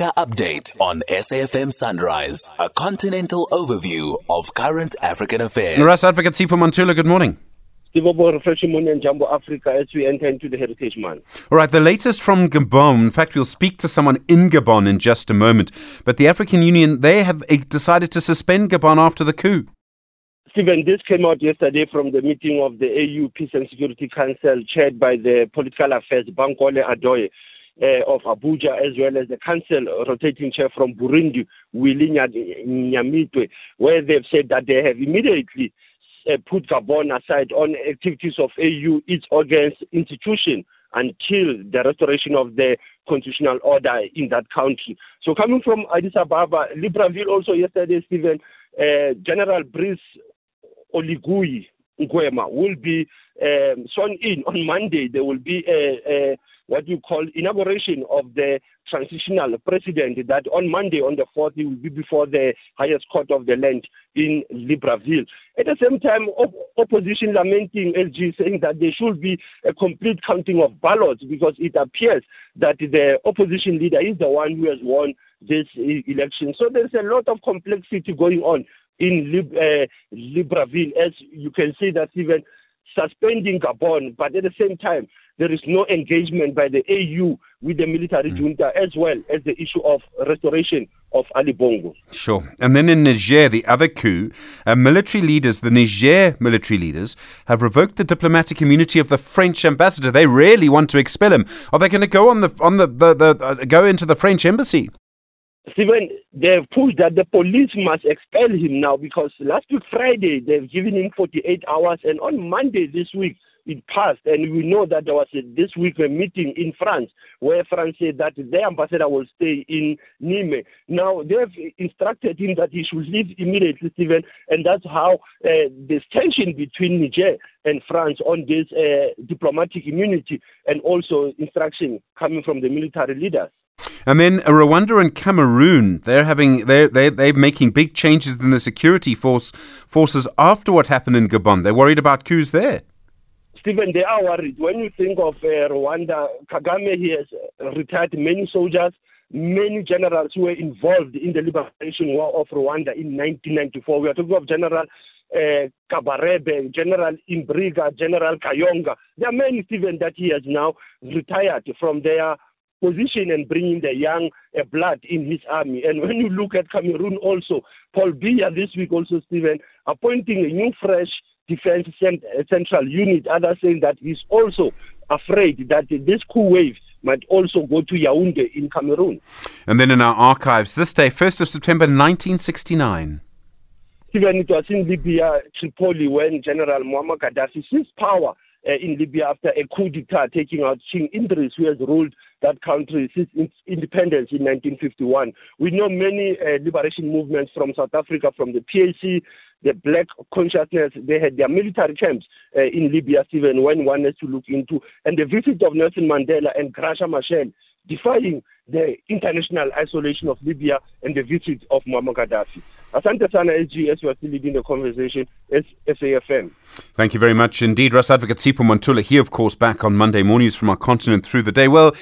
Africa update on SAFM Sunrise, a continental overview of current African affairs. Ras Advocate Sipho Mantula, good morning. Sibobo refreshing morning and Jumbo Africa as we enter into the Heritage Month. All right, the latest from Gabon. In fact, we'll speak to someone in Gabon in just a moment. But the African Union, they have decided to suspend Gabon after the coup. Stephen, this came out yesterday from the meeting of the AU Peace and Security Council chaired by the Political Affairs Bankole Adeoye uh, of Abuja, as well as the council rotating chair from Burundi, Willy Nyamitwe, where they've said that they have immediately uh, put Gabon aside on activities of AU, its organs, institution, until the restoration of the constitutional order in that country. So coming from Addis Ababa, Libreville also yesterday, Stephen, uh, General Brice Oligui Nguema will be um, sworn in on Monday. There will be a, a what you call inauguration of the transitional president that on Monday, on the 4th, he will be before the highest court of the land in Libreville. At the same time, op- opposition lamenting LG saying that there should be a complete counting of ballots because it appears that the opposition leader is the one who has won this election. So there's a lot of complexity going on in Lib- uh, Libreville, as you can see that even suspending Gabon, but at the same time, there is no engagement by the AU with the military mm. junta as well as the issue of restoration of Ali Bongo. Sure. And then in Niger, the other coup, uh, military leaders, the Niger military leaders, have revoked the diplomatic immunity of the French ambassador. They really want to expel him. Are they going to go on the on the, the, the uh, go into the French embassy? Stephen, they've pushed that the police must expel him now because last week Friday they've given him 48 hours, and on Monday this week it passed, and we know that there was a, this week a meeting in France where France said that their ambassador will stay in Niamey. Now they have instructed him that he should leave immediately, Stephen, and that's how uh, this tension between Niger and France on this uh, diplomatic immunity and also instruction coming from the military leaders. And then Rwanda and Cameroon, they're having they're they they're making big changes in the security force forces after what happened in Gabon. They're worried about coups there. Stephen, they are worried. When you think of uh, Rwanda, Kagame he has retired many soldiers, many generals who were involved in the liberation war of Rwanda in 1994. We are talking of General uh, Kabarebe, General Ibingira, General Kayonga. There are many, Stephen, that he has now retired from their position and bringing the young uh, blood in his army. And when you look at Cameroon also, Paul Biya this week also, Stephen, appointing a new fresh defense cent- uh, central unit. Others saying that he's also afraid that this coup wave might also go to Yaoundé in Cameroon. And then in our archives, this day, 1st of September 1969. Stephen, it was in Libya, Tripoli, when General Muammar Gaddafi seized power uh, in Libya after a coup d'etat taking out King Idris, who has ruled that country since its independence in 1951. We know many uh, liberation movements from South Africa, from the PAC, the Black Consciousness. They had their military camps uh, in Libya, Stephen, when one has to look into. And the visit of Nelson Mandela and Graça Machel defying the international isolation of Libya and the visit of Muammar Gaddafi. Asante Sana SG, as you are still leading the conversation, SAFM. Thank you very much indeed. Ras Advocate Sipho Mantula here, of course, back on Monday mornings from our continent through the day. Well,